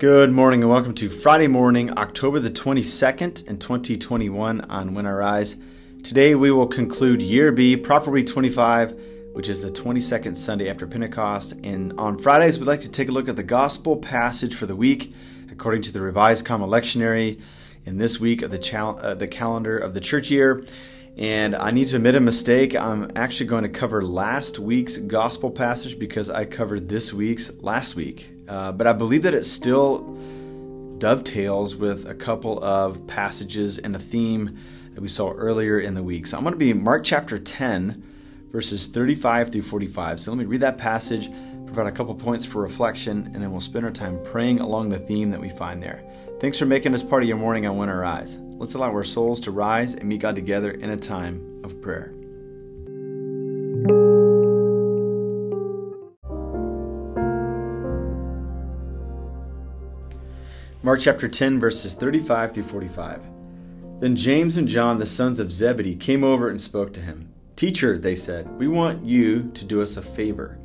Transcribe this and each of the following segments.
Good morning and welcome to Friday morning, October the 22nd in 2021 on When I Rise. Today we will conclude Year B, Proper Week 25, which is the 22nd Sunday after Pentecost. And on Fridays, we'd like to take a look at the gospel passage for the week according to the Revised Common Lectionary in this week of the, cal- uh, the calendar of the church year. And I need to admit a mistake. I'm actually going to cover last week's gospel passage because I covered this week's last week. Uh, but I believe that it still dovetails with a couple of passages and a theme that we saw earlier in the week. So I'm going to be Mark chapter 10, verses 35 through 45. So let me read that passage, provide a couple points for reflection, and then we'll spend our time praying along the theme that we find there. Thanks for making this part of your morning on I Rise. Let's allow our souls to rise and meet God together in a time of prayer. Mark chapter 10, verses 35 through 45. Then James and John, the sons of Zebedee, came over and spoke to him. Teacher, they said, we want you to do us a favor.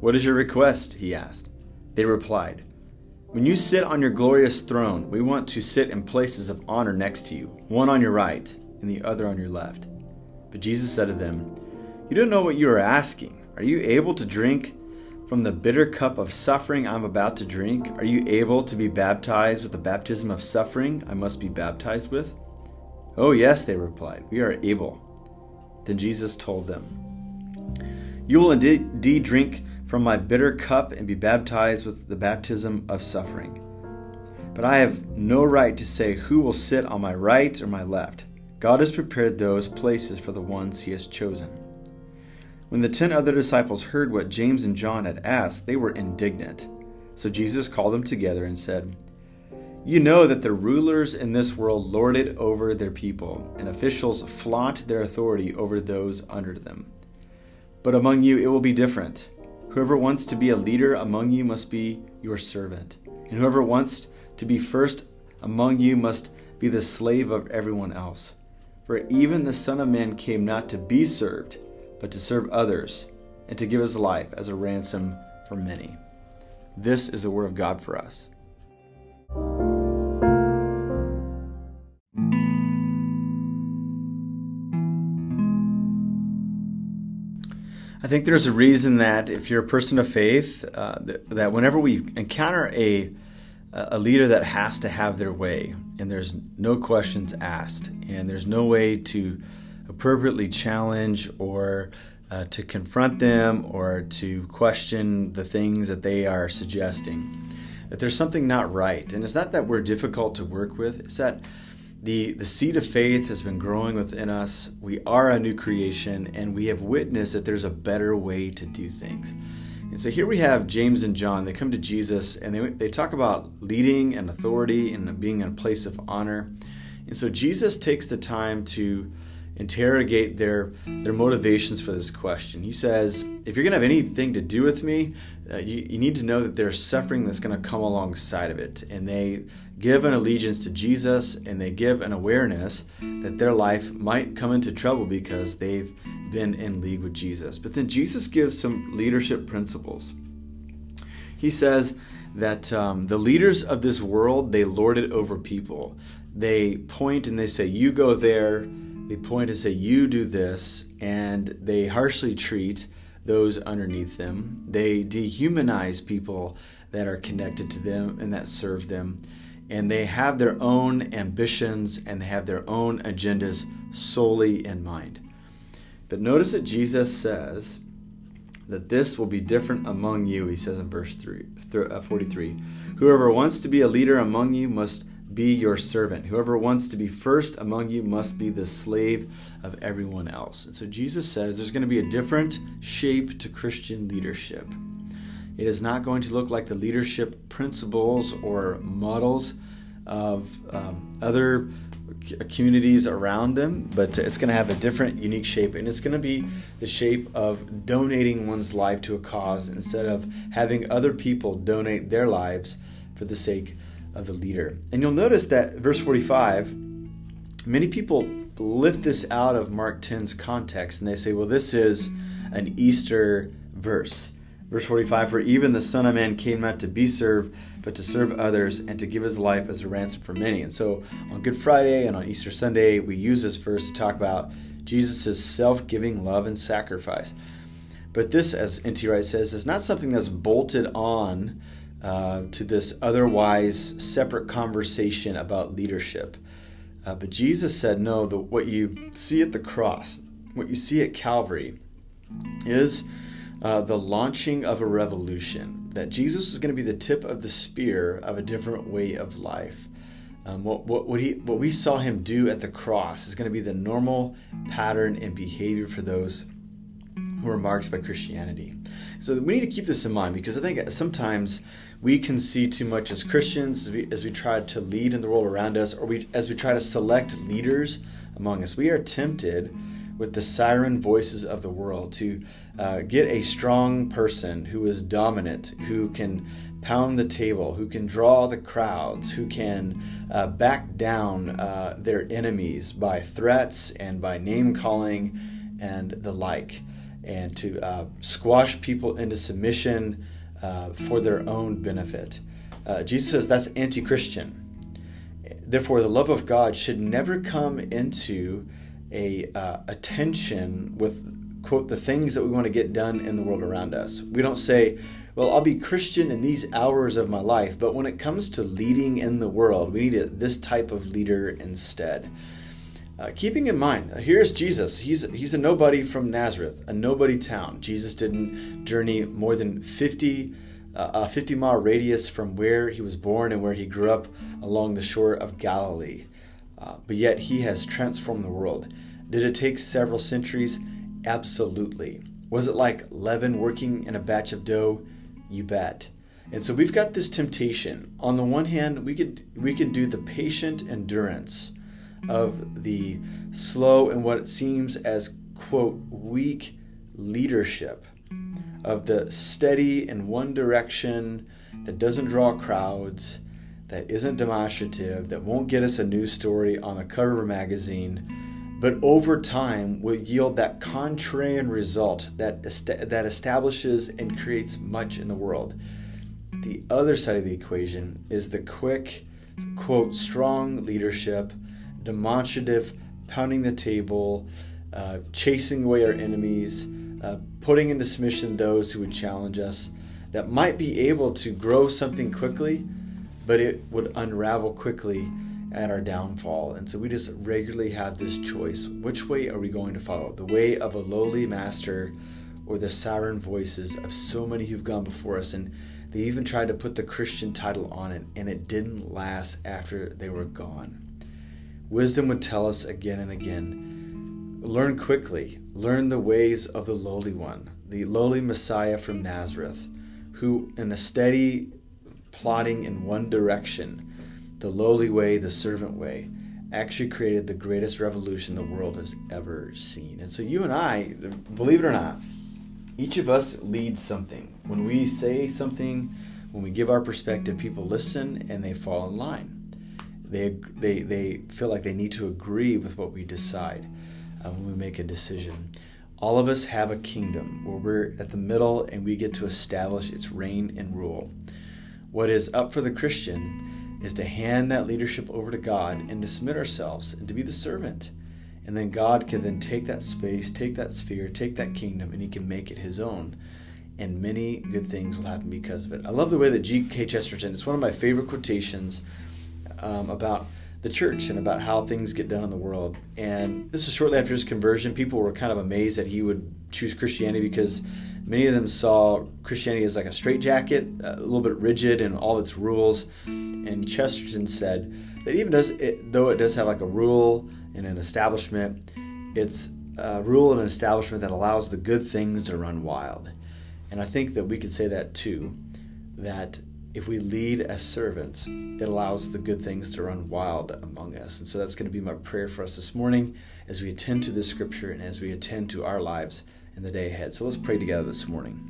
What is your request? He asked. They replied, When you sit on your glorious throne, we want to sit in places of honor next to you, one on your right and the other on your left. But Jesus said to them, You don't know what you are asking. Are you able to drink from the bitter cup of suffering I'm about to drink? Are you able to be baptized with the baptism of suffering I must be baptized with? Oh, yes, they replied, we are able. Then Jesus told them, You will indeed drink from my bitter cup and be baptized with the baptism of suffering. But I have no right to say who will sit on my right or my left. God has prepared those places for the ones he has chosen. When the ten other disciples heard what James and John had asked, they were indignant. So Jesus called them together and said, You know that the rulers in this world lord it over their people, and officials flaunt their authority over those under them. But among you it will be different. Whoever wants to be a leader among you must be your servant, and whoever wants to be first among you must be the slave of everyone else. For even the Son of Man came not to be served, but to serve others, and to give his life as a ransom for many. This is the word of God for us. I think there's a reason that if you're a person of faith, uh, that, that, whenever we encounter a a leader that has to have their way, and there's no questions asked, and there's no way to appropriately challenge or uh, to confront them or to question the things that they are suggesting. That there's something not right. And it's not that we're difficult to work with, it's that the, the seed of faith has been growing within us. We are a new creation, and we have witnessed that there's a better way to do things. And so here we have James and John. They come to Jesus and they, they talk about leading and authority and being in a place of honor. And so Jesus takes the time to interrogate their their motivations for this question. He says, if you're going to have anything to do with me, uh, you, you need to know that there's suffering that's going to come alongside of it. And they give an allegiance to Jesus and they give an awareness that their life might come into trouble because they've been in league with Jesus. But then Jesus gives some leadership principles. He says that um, the leaders of this world, they lord it over people. They point and they say, You go there they point and say, You do this, and they harshly treat those underneath them. They dehumanize people that are connected to them and that serve them. And they have their own ambitions and they have their own agendas solely in mind. But notice that Jesus says that this will be different among you, he says in verse 3, uh, 43. Whoever wants to be a leader among you must be your servant. Whoever wants to be first among you must be the slave of everyone else. And so Jesus says there's going to be a different shape to Christian leadership. It is not going to look like the leadership principles or models of um, other communities around them, but it's going to have a different, unique shape. And it's going to be the shape of donating one's life to a cause instead of having other people donate their lives for the sake of the leader. And you'll notice that verse 45, many people lift this out of Mark 10's context and they say, well, this is an Easter verse. Verse 45 For even the Son of Man came not to be served, but to serve others and to give his life as a ransom for many. And so on Good Friday and on Easter Sunday, we use this verse to talk about Jesus' self giving love and sacrifice. But this, as N.T. Wright says, is not something that's bolted on uh, to this otherwise separate conversation about leadership. Uh, but Jesus said, no, the, what you see at the cross, what you see at Calvary, is uh, the launching of a revolution. That Jesus was going to be the tip of the spear of a different way of life. Um, what, what, what, he, what we saw him do at the cross is going to be the normal pattern and behavior for those who are marked by Christianity. So we need to keep this in mind because I think sometimes we can see too much as Christians as we, as we try to lead in the world around us, or we, as we try to select leaders among us. We are tempted with the siren voices of the world to uh, get a strong person who is dominant, who can pound the table, who can draw the crowds, who can uh, back down uh, their enemies by threats and by name calling and the like, and to uh, squash people into submission uh, for their own benefit. Uh, Jesus says that's anti Christian. Therefore, the love of God should never come into a, uh, a tension with, quote, the things that we want to get done in the world around us. We don't say, well, I'll be Christian in these hours of my life, but when it comes to leading in the world, we need a, this type of leader instead. Uh, keeping in mind, uh, here's Jesus. He's, he's a nobody from Nazareth, a nobody town. Jesus didn't journey more than 50, uh, a 50 mile radius from where he was born and where he grew up along the shore of Galilee. Uh, but yet he has transformed the world. Did it take several centuries? Absolutely. Was it like leaven working in a batch of dough? You bet. And so we've got this temptation. On the one hand, we could we could do the patient endurance of the slow and what it seems as, quote, weak leadership, of the steady in one direction that doesn't draw crowds, that isn't demonstrative, that won't get us a news story on a cover of a magazine, but over time will yield that contrarian result that, est- that establishes and creates much in the world. The other side of the equation is the quick, quote, strong leadership demonstrative, pounding the table, uh, chasing away our enemies, uh, putting into submission those who would challenge us, that might be able to grow something quickly, but it would unravel quickly at our downfall. And so we just regularly have this choice. Which way are we going to follow? The way of a lowly master or the siren voices of so many who've gone before us? And they even tried to put the Christian title on it, and it didn't last after they were gone. Wisdom would tell us again and again learn quickly, learn the ways of the lowly one, the lowly Messiah from Nazareth, who, in a steady plodding in one direction, the lowly way, the servant way, actually created the greatest revolution the world has ever seen. And so, you and I, believe it or not, each of us leads something. When we say something, when we give our perspective, people listen and they fall in line. They, they, they feel like they need to agree with what we decide uh, when we make a decision. All of us have a kingdom where we're at the middle and we get to establish its reign and rule. What is up for the Christian is to hand that leadership over to God and to submit ourselves and to be the servant. And then God can then take that space, take that sphere, take that kingdom, and He can make it His own. And many good things will happen because of it. I love the way that G.K. Chesterton, it's one of my favorite quotations um, about the church and about how things get done in the world. And this is shortly after his conversion. People were kind of amazed that he would choose Christianity because many of them saw Christianity as like a straitjacket, a little bit rigid in all its rules. And Chesterton said that even does it, though it does have like a rule and an establishment, it's a rule and an establishment that allows the good things to run wild. And I think that we could say that too, that if we lead as servants, it allows the good things to run wild among us. And so that's going to be my prayer for us this morning as we attend to this scripture and as we attend to our lives in the day ahead. So let's pray together this morning.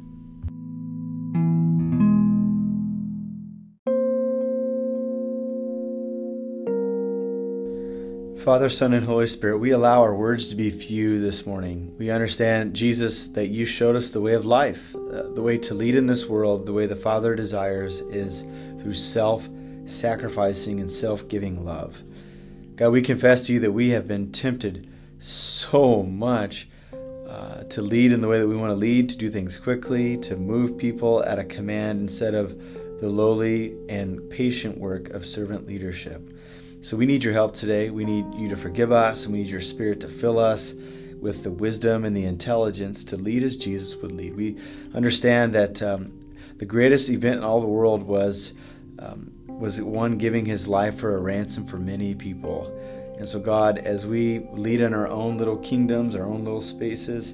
Father, Son, and Holy Spirit, we allow our words to be few this morning. We understand, Jesus, that you showed us the way of life, uh, the way to lead in this world, the way the Father desires is through self sacrificing and self giving love. God, we confess to you that we have been tempted so much uh, to lead in the way that we want to lead, to do things quickly, to move people at a command instead of the lowly and patient work of servant leadership. So we need your help today. We need you to forgive us, and we need your spirit to fill us with the wisdom and the intelligence to lead as Jesus would lead. We understand that um, the greatest event in all the world was um, was one giving his life for a ransom for many people. And so, God, as we lead in our own little kingdoms, our own little spaces,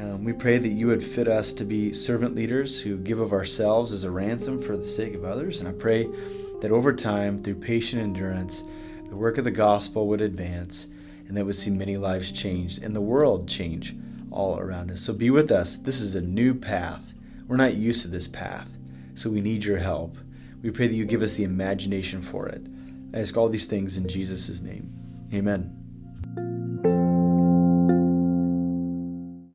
um, we pray that you would fit us to be servant leaders who give of ourselves as a ransom for the sake of others. And I pray that over time, through patient endurance, the work of the gospel would advance and that would see many lives changed and the world change all around us. So be with us. This is a new path. We're not used to this path, so we need your help. We pray that you give us the imagination for it. I ask all these things in Jesus' name. Amen.